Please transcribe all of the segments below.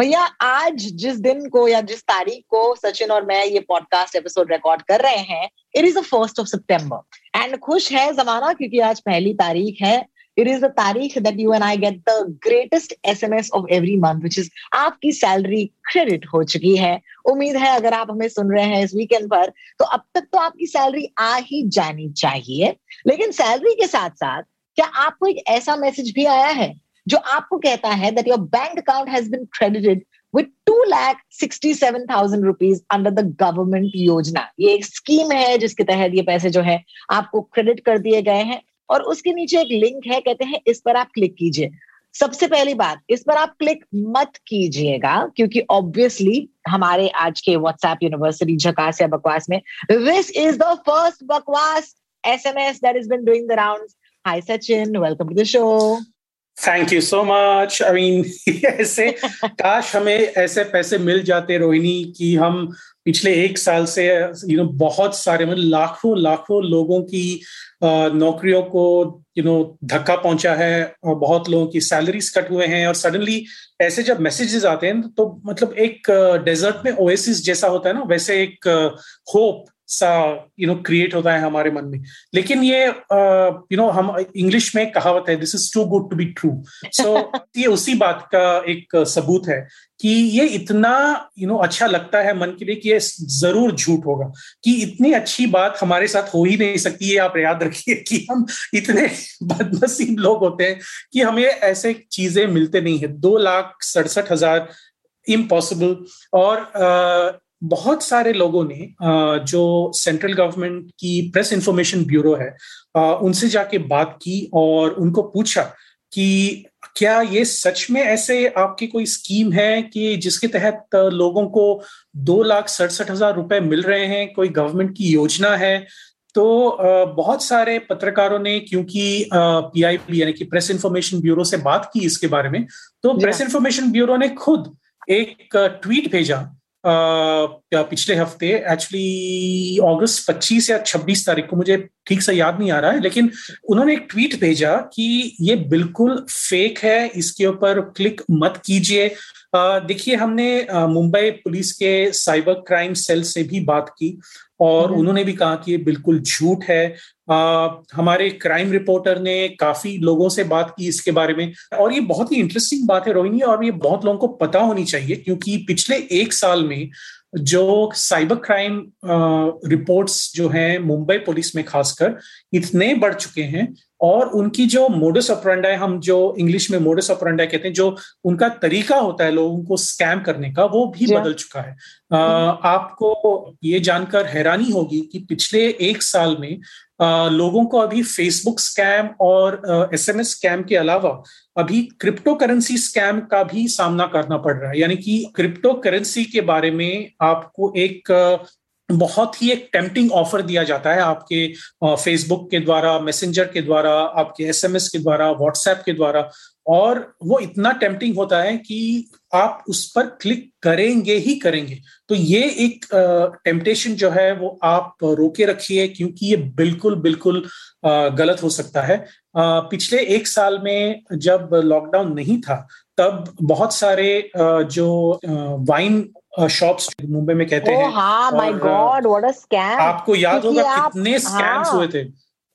भैया, आज जिस दिन को या जिस तारीख को सचिन और मैं ये पॉडकास्ट एपिसोड रिकॉर्ड कर रहे हैं it is the first of September and खुश है जमाना, क्योंकि आज पहली तारीख है। इट इज़ द तारीख that you and I get the greatest SMS of every month which is आपकी सैलरी क्रेडिट हो चुकी है। उम्मीद है अगर आप हमें सुन रहे हैं इस वीकेंड पर तो अब तक तो आपकी सैलरी आ ही जानी चाहिए। लेकिन सैलरी के साथ साथ क्या आपको एक ऐसा मैसेज भी आया है? जो आपको कहता है that your bank account has been credited with two lakh sixty seven thousand rupees under the government yojana ये एक स्कीम है जिसके तहत ये पैसे जो है आपको क्रेडिट कर दिए गए हैं और उसके नीचे एक लिंक है, कहते हैं, इस पर आप क्लिक कीजिए। सबसे पहली बात, इस पर आप क्लिक मत कीजिएगा क्योंकि ऑब्वियसली हमारे आज के व्हाट्सएप यूनिवर्सिटी झकास या बकवास में दिस इज़ द फ़र्स्ट बकवास S M S that is been doing the rounds hi Sachin welcome to the show thank you so much I mean ऐसे काश हमें ऐसे पैसे मिल जाते रोहिणी कि हम पिछले एक साल से यू you नो know, बहुत सारे मतलब लाखों लाखों लोगों की नौकरियों को यू नो धक्का पहुँचा है और बहुत लोगों की सैलरीज कट हुए हैं और सडनली ऐसे जब मैसेजेस आते हैं तो मतलब एक डेजर्ट में ओएसिस जैसा होता है ना वैसे एक होप सा यू नो क्रिएट होता है हमारे मन में। लेकिन ये यू नो हम इंग्लिश में कहावत है this is too good to be true so ये उसी बात का एक सबूत है कि ये इतना यू you नो know, अच्छा लगता है मन के लिए कि ये ज़रूर झूठ होगा। कि इतनी अच्छी बात हमारे साथ हो ही नहीं सकती है आप याद रखिए कि हम इतने बदनसीब लोग होते हैं कि हमें ऐसे चीज़ें मिलते नहीं है। दो लाख सड़सठ हज़ार इम्पॉसिबल और बहुत सारे लोगों ने जो सेंट्रल गवर्नमेंट की प्रेस इंफॉर्मेशन ब्यूरो है उनसे जाके बात की और उनको पूछा कि क्या ये सच में ऐसे आपकी कोई स्कीम है कि जिसके तहत लोगों को दो लाख सड़सठ हज़ार रुपए मिल रहे हैं कोई गवर्नमेंट की योजना है? तो बहुत सारे पत्रकारों ने क्योंकि पीआईबी यानी कि प्रेस इंफॉर्मेशन ब्यूरो से बात की इसके बारे में तो प्रेस इंफॉर्मेशन ब्यूरो ने खुद एक ट्वीट भेजा पिछले हफ़्ते एक्चुअली अगस्त 25 या 26 तारीख को मुझे ठीक से याद नहीं आ रहा है लेकिन उन्होंने एक ट्वीट भेजा कि ये बिल्कुल फेक है इसके ऊपर क्लिक मत कीजिए। देखिए हमने मुंबई पुलिस के साइबर क्राइम सेल से भी बात की और उन्होंने भी कहा कि ये बिल्कुल झूठ है। आ, हमारे क्राइम रिपोर्टर ने काफ़ी लोगों से बात की इसके बारे में। और ये बहुत ही इंटरेस्टिंग बात है रोहिणी और ये बहुत लोगों को पता होनी चाहिए क्योंकि पिछले एक साल में जो साइबर क्राइम रिपोर्ट्स जो हैं मुंबई पुलिस में खासकर इतने बढ़ चुके हैं और उनकी जो मोडस ऑपरेंडा हम जो इंग्लिश में मोडस ऑपरेंडा कहते हैं जो उनका तरीका होता है लोगों को स्कैम करने का वो भी बदल चुका है। आ, आपको ये जानकर हैरानी होगी कि पिछले एक साल में आ, लोगों को अभी फेसबुक स्कैम और एस एसएमएस स्कैम के अलावा अभी क्रिप्टो करेंसी स्कैम का भी सामना करना पड़ रहा है। यानी कि क्रिप्टो करेंसी के बारे में आपको एक बहुत ही एक टेम्पटिंग ऑफ़र दिया जाता है आपके फेसबुक के द्वारा मैसेंजर के द्वारा, आपके एसएमएस के द्वारा व्हाट्सएप के द्वारा। और वो इतना टेम्पटिंग होता है कि आप उस पर क्लिक करेंगे ही करेंगे। तो ये एक टेम्पटेशन जो है वो आप रोके रखिए क्योंकि ये बिल्कुल बिल्कुल गलत हो सकता है। पिछले एक साल में जब लॉकडाउन नहीं था, तब बहुत सारे जो वाइन शॉप्स मुंबई में कहते oh, हैं हाँ my God what a scam आपको याद होगा कितने स्कैम्स हाँ, हुए थे।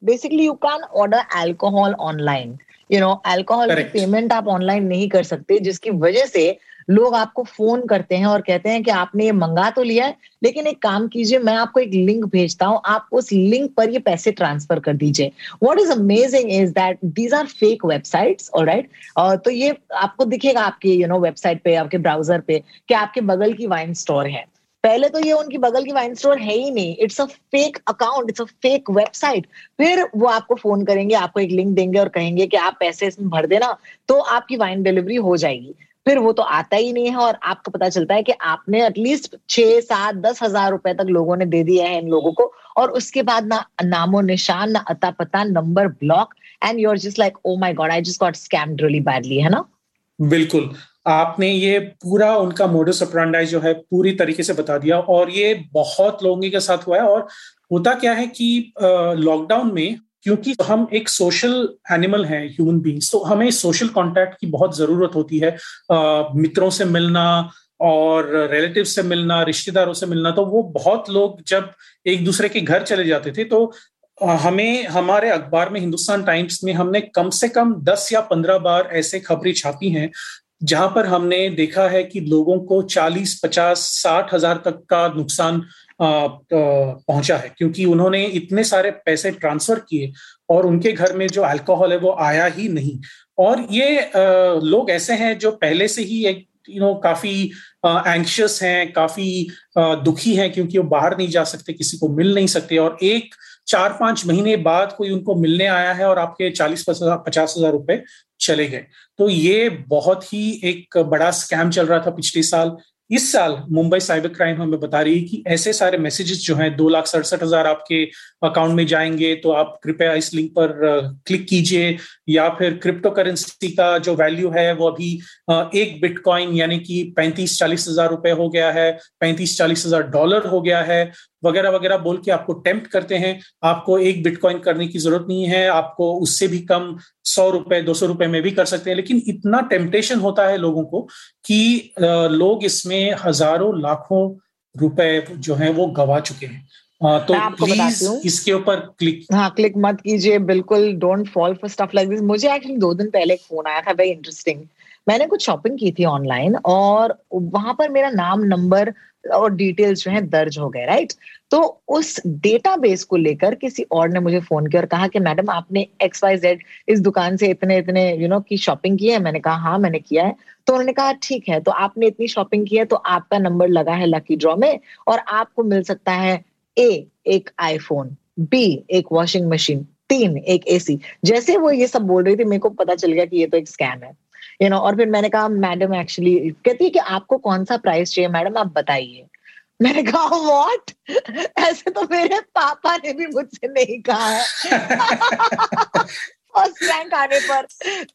Basically you can order alcohol online you know alcohol की पेमेंट आप ऑनलाइन नहीं कर सकते जिसकी वजह से लोग आपको फ़ोन करते हैं और कहते हैं कि आपने ये मंगा तो लिया है, लेकिन एक काम कीजिए, मैं आपको एक लिंक भेजता हूँ, आप उस लिंक पर ये पैसे ट्रांसफ़र कर दीजिए। What is amazing is that these are fake websites right तो ये आपको दिखेगा आपके यू नो वेबसाइट पे, आपके ब्राउज़र पे कि आपके बगल की वाइन स्टोर है। पहले तो ये उनकी बगल की वाइन स्टोर है ही नहीं। It's a fake account it's a fake website फिर वो आपको फ़ोन करेंगे, आपको एक लिंक देंगे और कहेंगे कि आप पैसे इसमें भर देना तो आपकी वाइन डिलीवरी हो जाएगी। फिर वो तो आता ही नहीं है और आपको पता चलता है कि आपने एटलीस्ट छह, सात, दस हज़ार रुपए तक लोगों ने दे दिया है इन लोगों को। और उसके बाद ना नामो निशान, ना अता पता number block and you're just like oh my God I just got scammed really badly है ना? बिल्कुल। आपने ये पूरा उनका मोडस ऑपरेंडाई जो है पूरी तरीके से बता दिया और ये बहुत लोगों के साथ हुआ है। और होता क्या है कि लॉकडाउन में क्योंकि हम एक सोशल एनिमल हैं ह्यूमन बींग्स तो हमें सोशल कांटेक्ट की बहुत ज़रूरत होती है मित्रों से मिलना और रिलेटिव से मिलना, रिश्तेदारों से मिलना तो वो बहुत लोग जब एक दूसरे के घर चले जाते थे तो हमें, हमारे अखबार में हिंदुस्तान टाइम्स में हमने कम से कम दस या पंद्रह बार ऐसे खबरें छापी हैं, जहाँ पर हमने देखा है कि लोगों को चालीस, पचास, साठ हज़ार तक का नुकसान पहुँचा है, क्योंकि उन्होंने इतने सारे पैसे ट्रांसफ़र किए और उनके घर में जो अल्कोहल है वो आया ही नहीं। और ये लोग ऐसे हैं जो पहले से ही एक यू नो काफ़ी एंक्शियस हैं, काफ़ी दुखी हैं, क्योंकि वो बाहर नहीं जा सकते, किसी को मिल नहीं सकते। और एक चार पाँच महीने बाद कोई उनको मिलने आया है और आपके चालीस पचास हज़ार रुपए चले गए। तो ये बहुत ही एक बड़ा स्कैम चल रहा था पिछले साल। इस साल मुंबई साइबर क्राइम हमें बता रही है कि ऐसे सारे मैसेजेस जो हैं, दो लाख सड़सठ हज़ार आपके अकाउंट में जाएँगे तो आप कृपया इस लिंक पर क्लिक कीजिए। या फिर क्रिप्टो करेंसी का जो वैल्यू है, वो अभी एक बिटकॉइन यानी कि पैंतीस चालीस हज़ार रुपए हो गया है, पैंतीस चालीस हज़ार डॉलर हो गया है। वगैरह वगैरह बोल के आपको टेम्प्ट करते हैं। आपको एक बिटकॉइन करने की ज़रूरत नहीं है। आपको उससे भी कम सौ रुपए दो सौ रुपए में भी कर सकते हैं। लेकिन इतना टेम्पटेशन होता है लोगों को कि लोग इसमें हज़ारों लाखों रुपए जो है वो गवा चुके हैं। तो प्लीज़ इसके ऊपर क्लिक हाँ क्लिक मत कीजिए। बिल्कुल don't fall for stuff like this मुझे एक्चुअली दो दिन पहले एक फ़ोन आया था। वेरी इंटरेस्टिंग मैंने कुछ शॉपिंग की थी ऑनलाइन और वहाँ पर मेरा नाम नंबर और डिटेल्स जो है दर्ज हो गए राइट तो उस डेटाबेस को लेकर किसी और ने मुझे फ़ोन किया और कहा कि मैडम आपने एक्स वाई जेड इस दुकान से इतने इतने यू you नो know, की शॉपिंग की है? मैंने कहा हाँ मैंने किया है। तो उन्होंने कहा ठीक है तो आपने इतनी शॉपिंग की है तो आपका नंबर लगा है लकी ड्रॉ में और आपको मिल सकता है ए एक आईफोन बी एक वॉशिंग मशीन तीन एक एसी जैसे वो ये सब बोल रही थी मेरे को पता चल गया कि ये तो एक स्कैम है। यू नो और फिर मैंने कहा, मैडम एक्चुअली कहती है कि, आपको कौन सा प्राइस चाहिए? मैडम, आप बताइए। मैंने कहा व्हाट ऐसे तो मेरे पापा ने भी मुझसे नहीं कहा है। फ़र्स्ट रैंक आने पर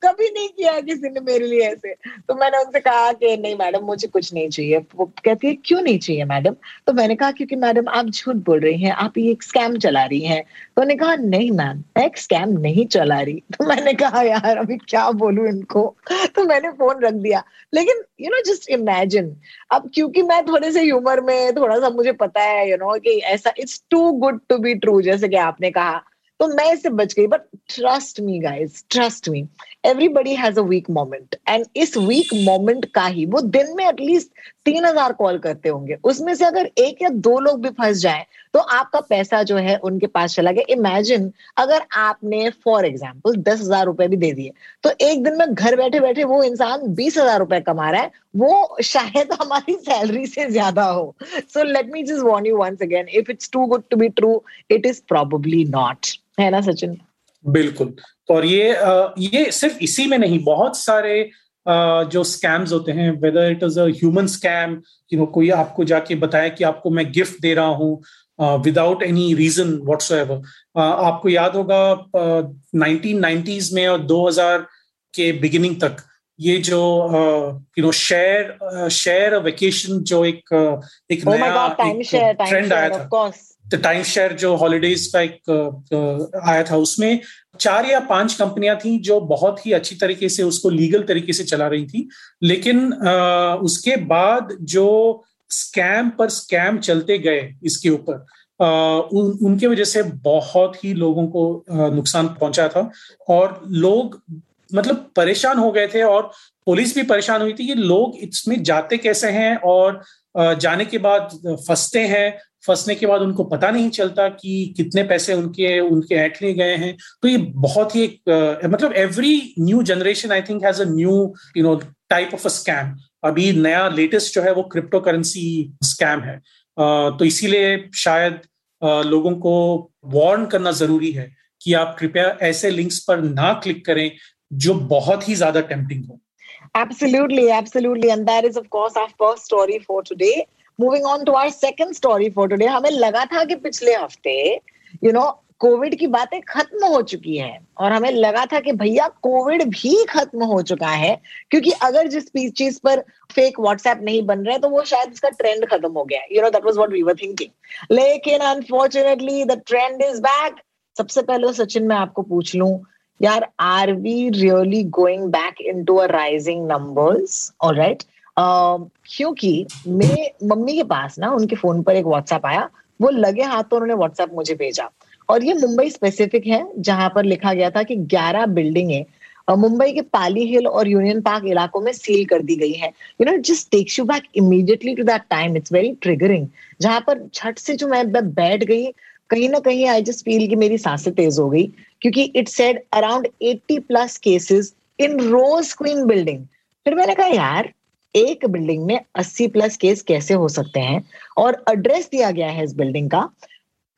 कभी नहीं किया किसी ने मेरे लिए ऐसे। तो मैंने उनसे कहा कि नहीं मैडम मुझे कुछ नहीं चाहिए। वो कहती है क्यों नहीं चाहिए मैडम? तो मैंने कहा क्योंकि मैडम आप झूठ बोल रही हैं आप ये एक स्कैम चला रही हैं। तो उन्होंने कहा नहीं मैम मैं एक स्कैम नहीं चला रही। तो मैंने कहा यार अभी क्या बोलू इनको? तो मैंने फ़ोन रख दिया। लेकिन यू नो जस्ट इमेजिन अब क्योंकि मैं थोड़े से ह्यूमर में थोड़ा सा मुझे पता है यू you नो know, कि ऐसा it's too good to be true जैसे कि आपने कहा। तो मैं इससे बच गई but trust me guys trust me everybody has a weak moment and इस वीक मोमेंट का ही, वो दिन में एटलीस्ट तीन हज़ार कॉल करते होंगे। उसमें से अगर एक या दो लोग भी फंस जाए तो आपका पैसा जो है उनके पास चला गया। इमेजिन अगर आपने फॉर एग्ज़ाम्पल दस हज़ार रुपए भी दे दिए तो एक दिन में घर बैठे बैठे वो इंसान बीस हज़ार रुपए कमा रहा है। वो शायद हमारी सैलरी से ज़्यादा हो। So let me just warn you once again if it's too good to be true it is probably not है ना, सचिन? बिल्कुल। और ये ये सिर्फ़ इसी में नहीं, बहुत सारे जो स्कैम्स होते हैं whether it is human scam you know कोई आपको जाके बताया कि आपको मैं गिफ्ट दे रहा हूँ विदाउट एनी रीजन व्हाट्स आपको याद होगा नाइनटीन नाइनटीज में और 2000 के बिगिनिंग तक ये जो you know share share vacation जो एक एक oh नया God, एक, शेयर, ट्रेंड आया था। टाइम शेयर जो हॉलीडेज का एक आया था उसमें चार या पाँच कंपनियाँ थी जो बहुत ही अच्छी तरीके से उसको लीगल तरीके से चला रही थी। लेकिन उसके बाद जो स्कैम पर स्कैम चलते गए इसके ऊपर उन, उनके वजह से बहुत ही लोगों को नुकसान पहुँचा था और लोग मतलब परेशान हो गए थे और पुलिस भी परेशान हुई थी कि लोग इसमें जाते कैसे हैं और जाने के बाद फंसते हैं फंसने के बाद उनको पता नहीं चलता कि कितने पैसे उनके उनके ऐंठने गए हैं तो ये बहुत ही एक मतलब every new generation I think has a new you know type of a scam अभी नया लेटेस्ट जो है वो क्रिप्टो करेंसी स्कैम है तो इसीलिए शायद लोगों को वार्न करना ज़रूरी है कि आप कृपया ऐसे लिंक्स पर ना क्लिक करें जो बहुत ही ज़्यादा टेम्पटिंग हो Absolutely, absolutely. And that is, of course, our first story for today. Moving on to our second story for today. हमें लगा था कि पिछले हफ़्ते, you know कोविड की बातें खत्म हो चुकी है। और हमें लगा था कि भैया कोविड भी खत्म हो चुका है, क्योंकि अगर जिस चीज़ पर फेक व्हाट्सएप नहीं बन रहे तो वो शायद इसका ट्रेंड खत्म हो गया you know that was what we were thinking लेकिन unfortunately the trend is back सबसे पहले सचिन मैं आपको पूछ लूँ, यार are we really going back into a rising numbers और राइट क्योंकि मेरे मम्मी के पास ना, उनके फ़ोन पर एक व्हाट्सएप आया। वो लगे हाथ तो उन्होंने व्हाट्सएप मुझे भेजा। और ये मुंबई स्पेसिफिक है, जहाँ पर लिखा गया था कि 11 बिल्डिंगे मुंबई के पाली हिल और यूनियन पार्क इलाकों में सील कर दी गई है। You know just takes you back immediately to that time it's very triggering जहाँ पर झट से जो मैं बैठ गई, कहीं ना कहीं आई जस्ट फील कि मेरी साँसें तेज हो गई। क्योंकि it said around 80 plus cases in Rose Queen building फिर मैंने कहा, यार एक बिल्डिंग में 80 प्लस केस कैसे हो सकते हैं? और एड्रेस दिया गया है इस बिल्डिंग का।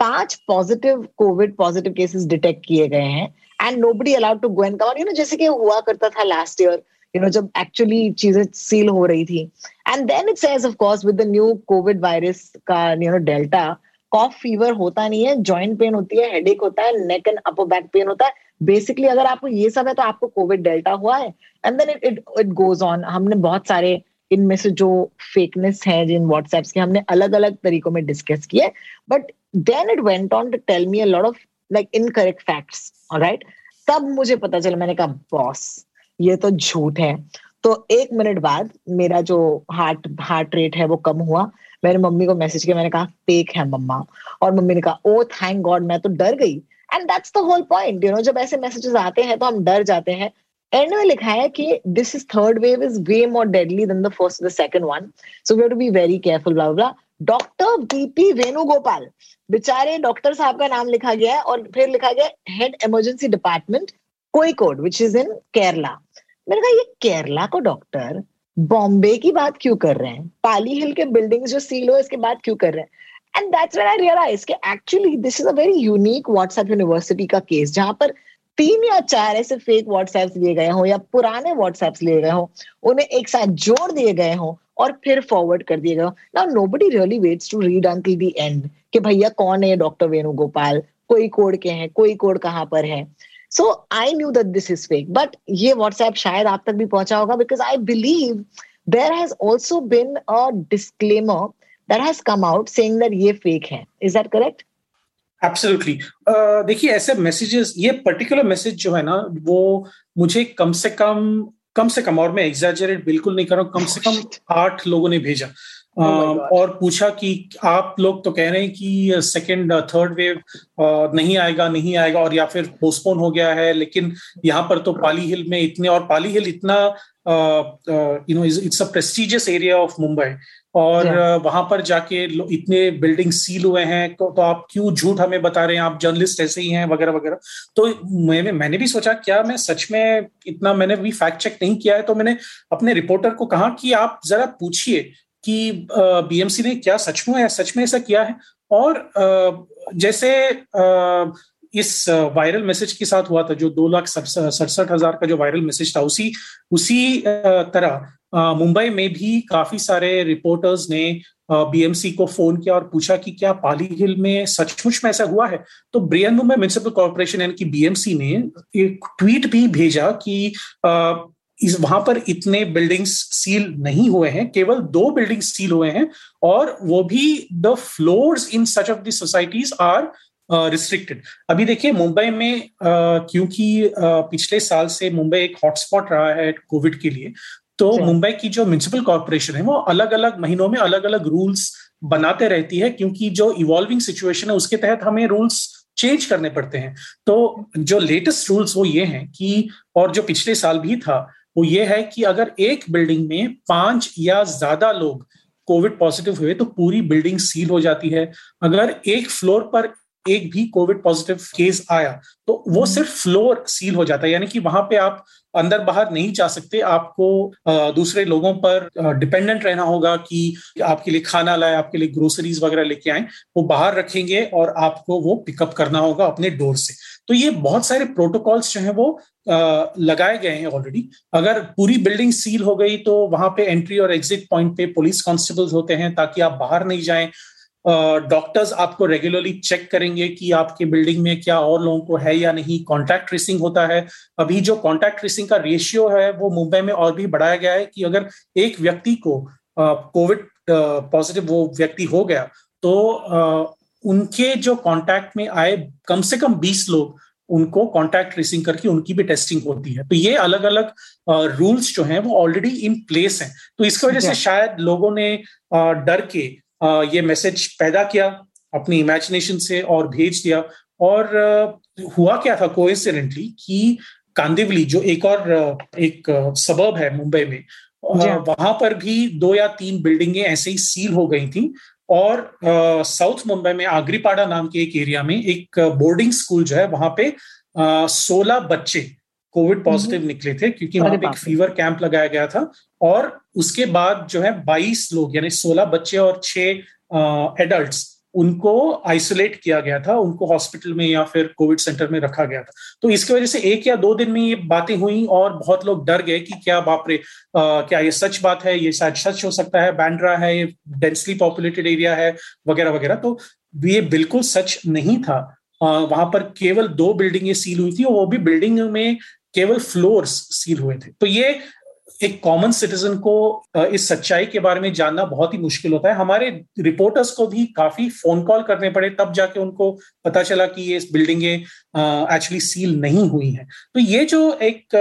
पाँच positive COVID positive cases detect किए गए हैं and nobody allowed to go and cover you know जैसे कि हुआ करता था लास्ट ईयर यू नो जब एक्चुअली चीज़ें सील हो रही थी। And then it says of course with the new COVID virus का you know Delta cough fever होता नहीं है जॉइंट पेन होती है हेडेक होता है neck and upper back pain होता है। बेसिकली अगर आपको ये सब है तो आपको कोविड डेल्टा हुआ है and then it it goes on हमने बहुत सारे इनमें से जो फेकनेस है, जिन व्हाट्सएप्स के, हमने अलग अलग तरीकों में डिस्कस किए but then it went on to tell me a lot of like incorrect facts right तब मुझे पता चला, मैंने कहा, बॉस, ये तो झूठ है। तो एक मिनट बाद मेरा जो हार्ट हार्ट रेट है, वो कम हुआ। मैंने मम्मी को मैसेज किया, मैंने कहा फेक है मम्मा। और मम्मी ने कहा ओ थैंक गॉड मैं तो डर गई। And that's the whole point you know जब ऐसे मैसेजेस आते हैं तो हम डर जाते हैं। एंड में लिखा है कि this is third wave is way more deadly than the first the second one so we have to be very careful blah blah doctor BP Venugopal बेचारे डॉक्टर साहब का नाम लिखा गया है और फिर लिखा गया हेड इमरजेंसी डिपार्टमेंट कोई code which is in Kerala मैंने कहा, ये केरला को डॉक्टर बॉम्बे की बात क्यों कर रहे हैं? पाली हिल के बिल्डिंग्स जो सील हो इसके बाद क्यों कर रहे हैं? And that's when I realise कि actually this is a very unique WhatsApp university का केस जहाँ पर तीन या चार ऐसे फेक व्हाट्सएप्स लिए गए हो या पुराने व्हाट्सएप्स लिए गए हो, उन्हें एक साथ जोड़ दिए गए हो और फिर फॉरवर्ड कर दिए गए हो। Now nobody really waits to read until the end कि भैया कौन है डॉक्टर वेणुगोपाल? कोई कोड के हैं, कोई कोड कहाँ पर है? So I knew that this is fake but ये व्हाट्सएप शायद आप तक भी पहुँचा होगा because I believe there has also been a disclaimer that has come out saying that ये फेक है. इज़ दैट करेक्ट एब्सोल्युटली देखिए ऐसे मैसेजेस ये पर्टिकुलर मैसेज जो है ना वो मुझे कम से कम कम से कम और मैं एग्जैजरेट बिल्कुल नहीं कर रहा हूँ कम से कम आठ लोगों ने भेजा। Oh और पूछा कि आप लोग तो कह रहे हैं कि सेकंड थर्ड वेव नहीं आएगा नहीं आएगा और या फिर पोस्टपोन हो गया है लेकिन यहाँ पर तो पाली हिल में इतने और पाली हिल इतना you know it's a prestigious area of Mumbai और वहाँ पर जाके इतने बिल्डिंग सील हुए हैं तो, तो आप क्यों झूठ हमें बता रहे हैं? आप जर्नलिस्ट ऐसे ही हैं वगैरह वगैरह। तो मैंने मैंने भी सोचा क्या मैं सच में इतना मैंने भी फैक्ट चेक नहीं किया है तो मैंने अपने रिपोर्टर को कहा कि आप जरा पूछिए कि बीएमसी ने क्या सच में सच में ऐसा किया है? और जैसे इस वायरल मैसेज के साथ हुआ था जो दो लाख सड़सठ हज़ार का जो वायरल मैसेज था उसी उसी तरह मुंबई में भी काफ़ी सारे रिपोर्टर्स ने बीएमसी को फ़ोन किया और पूछा कि क्या पाली हिल में सचमुच में ऐसा हुआ है? तो ब्रियन मुंबई म्यूनिसिपल कॉर्पोरेशन यानी कि बीएमसी ने एक ट्वीट भी भेजा कि इस, वहाँ पर इतने बिल्डिंग्स सील नहीं हुए हैं, केवल दो बिल्डिंग्स सील हुए हैं और वो भी the floors in such of the societies are restricted अभी देखिए मुंबई में क्योंकि पिछले साल से मुंबई एक हॉटस्पॉट रहा है कोविड के लिए तो मुंबई की जो म्यूनिसिपल कॉर्पोरेशन है वो अलग अलग महीनों में अलग अलग रूल्स बनाते रहती है क्योंकि जो इवॉल्विंग सिचुएशन है उसके तहत हमें रूल्स चेंज करने पड़ते हैं। तो जो लेटेस्ट रूल्स वो ये हैं कि और जो पिछले साल भी था वो ये है कि अगर एक बिल्डिंग में पाँच या ज़्यादा लोग कोविड पॉजिटिव हुए तो पूरी बिल्डिंग सील हो जाती है। अगर एक फ्लोर पर एक भी कोविड पॉजिटिव केस आया तो वो हम्म। सिर्फ़ फ्लोर सील हो जाता है। यानी कि वहाँ पे आप अंदर बाहर नहीं जा सकते। आपको दूसरे लोगों पर डिपेंडेंट रहना होगा कि आपके लिए खाना लाए आपके लिए ग्रोसरीज वगैरह लेके आए वो बाहर रखेंगे और आपको वो पिकअप करना होगा अपने डोर से। तो ये बहुत सारे प्रोटोकॉल्स जो है वो लगाए गए हैं ऑलरेडी अगर पूरी बिल्डिंग सील हो गई तो वहाँ पे एंट्री और एग्जिट पॉइंट पे पुलिस कांस्टेबल्स होते हैं ताकि आप बाहर नहीं जाएँ। डॉक्टर्स आपको रेगुलरली चेक करेंगे कि आपके बिल्डिंग में क्या और लोगों को है या नहीं। कॉन्टैक्ट ट्रेसिंग होता है। अभी जो कॉन्टैक्ट ट्रेसिंग का रेशियो है वो मुंबई में और भी बढ़ाया गया है कि अगर एक व्यक्ति को कोविड पॉजिटिव वो व्यक्ति हो गया तो uh, उनके जो कॉन्टैक्ट में आए कम से कम बीस लोग उनको कॉन्टैक्ट ट्रेसिंग करके उनकी भी टेस्टिंग होती है। तो ये अलग अलग रूल्स जो हैं वो ऑलरेडी इन प्लेस हैं। तो इसकी वजह से शायद लोगों ने डर के ये मैसेज पैदा किया अपनी इमेजिनेशन से और भेज दिया। और हुआ क्या था कोइंसिडेंटली कि कांदिवली जो एक और एक सबब है मुंबई में वहाँ पर भी दो या तीन बिल्डिंगें ऐसे ही सील हो गई थी। और साउथ मुंबई में आगरीपाड़ा नाम के एक एरिया में एक बोर्डिंग स्कूल जो है वहाँ पे सोलह बच्चे कोविड पॉजिटिव हम्म। निकले थे क्योंकि वहाँ पे एक फीवर कैंप लगाया गया था और उसके बाद जो है 22 लोग यानी 16 बच्चे और छह एडल्ट उनको आइसोलेट किया गया था उनको हॉस्पिटल में या फिर कोविड सेंटर में रखा गया था। तो इसकी वजह से एक या दो दिन में ये बातें हुई और बहुत लोग डर गए कि क्या बापरे क्या ये सच बात है ये शायद सच हो सकता है बैंड्रा है ये डेंसली पॉपुलेटेड एरिया है वगैरह वगैरह। तो ये बिल्कुल सच नहीं था। वहाँ पर केवल दो बिल्डिंगें सील हुई थी और वो भी बिल्डिंग में केवल फ्लोर्स सील हुए थे। तो ये एक कॉमन सिटीजन को इस सच्चाई के बारे में जानना बहुत ही मुश्किल होता है। हमारे रिपोर्टर्स को भी काफ़ी फ़ोन कॉल करने पड़े, तब जाके उनको पता चला कि ये बिल्डिंगें एक्चुअली सील नहीं हुई हैं। तो ये जो एक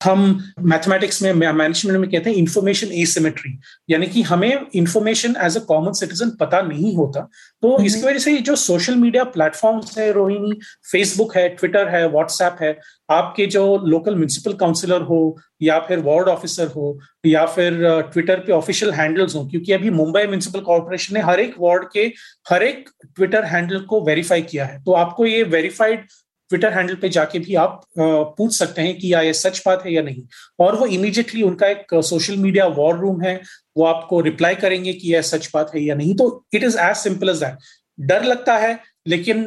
हम मैथमेटिक्स में मैनेजमेंट में कहते हैं इंफॉर्मेशन एसिमेट्री यानी कि हमें information as a common citizen पता नहीं होता तो हम्म। इसकी वजह से जो सोशल मीडिया प्लेटफॉर्म्स है रोहिणी फेसबुक है ट्विटर है व्हाट्सएप है आपके जो लोकल म्यूनिसिपल काउंसिलर हो या फिर वार्ड ऑफिसर हो या फिर ट्विटर पे ऑफिशियल हैंडल्स हो क्योंकि अभी मुंबई म्यूनिसिपल कॉर्पोरेशन ने हर एक वार्ड के हर एक ट्विटर हैंडल को वेरीफाई किया है तो आपको ये वेरीफाइड ट्विटर हैंडल पे जाके भी आप पूछ सकते हैं कि या ये सच बात है या नहीं? और वो इमीडिएटली उनका एक सोशल मीडिया वॉर रूम है। वो आपको रिप्लाई करेंगे कि यह सच बात है या नहीं? तो it is as simple as that डर लगता है लेकिन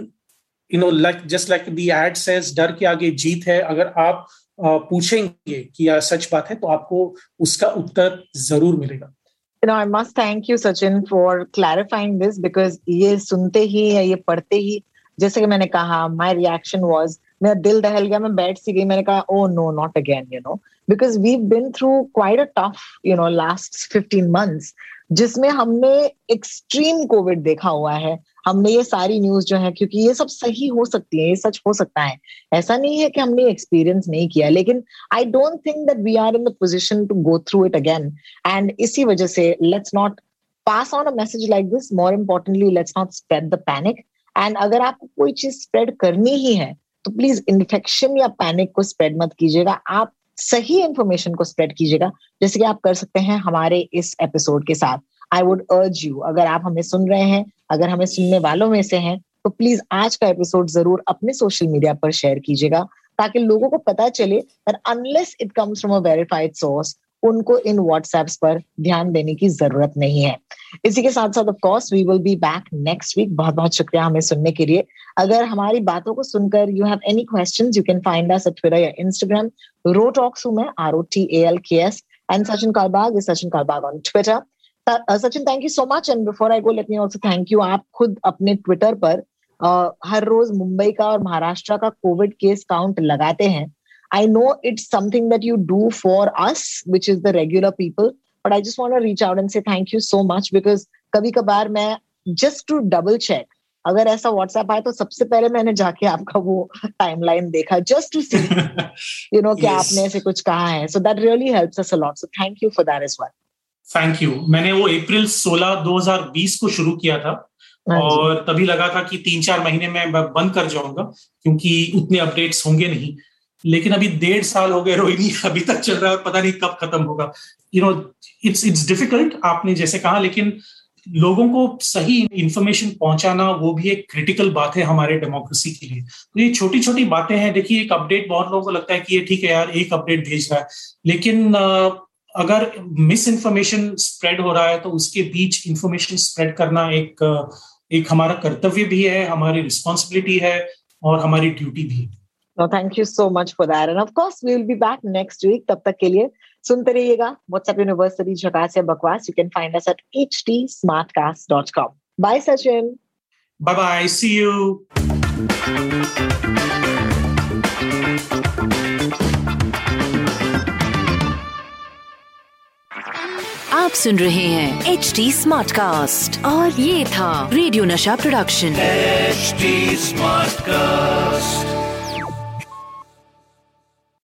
you know like just like the ad says डर के आगे जीत है। अगर आप पूछेंगे कि यह सच बात है तो आपको उसका उत्तर ज़रूर मिलेगा। You know, I must thank you, Sachin, for clarifying this because ये सुनते ही या ये पढ़ते ही जैसे कि मैंने कहा माई रिएक्शन वॉज़ मेरा दिल दहल गया, मैं बैठ सी गई, मैंने कहा ओ no not again you know because we been through quite a tough you know last fifteen months जिसमें हमने एक्सट्रीम कोविड देखा हुआ है। हमने ये सारी न्यूज़ जो है, क्योंकि ये सब सही हो सकती है, ये सच हो सकता है। ऐसा नहीं है कि हमने एक्सपीरियंस नहीं किया, लेकिन I don't think that we are in the position to go through it again and इसी वजह से let's not pass on a message like this more importantly let's not spread the panic and अगर आपको कोई चीज़ spread करनी ही है तो प्लीज़ इन्फेक्शन या पैनिक को स्प्रेड मत कीजिएगा। आप सही इंफॉर्मेशन को स्प्रेड कीजिएगा। जैसे कि आप कर सकते हैं हमारे इस एपिसोड के साथ। आई वुड अर्ज़ यू अगर आप हमें सुन रहे हैं, अगर हमें सुनने वालों में से हैं तो प्लीज़ आज का एपिसोड ज़रूर अपने सोशल मीडिया पर शेयर कीजिएगा, ताकि लोगों को पता चले unless it comes from a verified source उनको इन व्हाट्सएप्स पर ध्यान देने की ज़रूरत नहीं है। इसी के साथ साथ of course we will be back next week बहुत बहुत शुक्रिया हमें सुनने के लिए। अगर हमारी बातों को सुनकर you have any questions you can find us at Twitter या इंस्टाग्राम रो टॉक्स हूँ मैं R O T A L K S and Sachin Kalbag is Sachin Kalbag on Twitter Sachin thank you so much and before I go let me also thank you आप खुद अपने Twitter पर uh, हर रोज मुंबई का और महाराष्ट्र का Covid case count लगाते हैं। I know it's something that you do for us, which is the regular people. But I just want to reach out and say thank you so much because कभी कभार मैं just to double check अगर ऐसा WhatsApp आया तो सबसे पहले मैंने जाके आपका वो टाइमलाइन देखा just to see you know कि आपने ऐसे कुछ कहा है। So that really helps us a lot so thank you for that as well thank you मैंने वो अप्रैल 16 2020 को शुरू किया था हाँ और तभी लगा था कि तीन चार महीने में बंद कर जाऊँगा क्योंकि उतने अपडेट्स होंगे नहीं। लेकिन अभी डेढ़ साल हो गए रोहिणी अभी तक चल रहा है और पता नहीं कब खत्म होगा। You know it's it's difficult आपने जैसे कहा, लेकिन लोगों को सही इंफॉर्मेशन पहुंचाना, वो भी एक क्रिटिकल बात है हमारे डेमोक्रेसी के लिए। तो ये छोटी छोटी बातें हैं, देखिए, एक अपडेट बहुत लोगों को लगता है कि ये ठीक है यार, एक अपडेट भेज रहा है। लेकिन अगर मिस इन्फॉर्मेशन स्प्रेड हो रहा है तो उसके बीच इंफॉर्मेशन स्प्रेड करना एक एक हमारा कर्तव्य भी है, हमारी रिस्पॉन्सिबिलिटी है और हमारी ड्यूटी भी है। No, thank you so much for that. And of course, we will be back next week. तब तक के लिए सुनते रहिएगा व्हाट्सएप यूनिवर्सिटी झकास या बकवास you can find us at htsmartcast.com. Bye, Sachin. Bye bye. See you. आप सुन रहे हैं एच डी स्मार्ट कास्ट और ये था रेडियो नशा प्रोडक्शन HD Smartcast.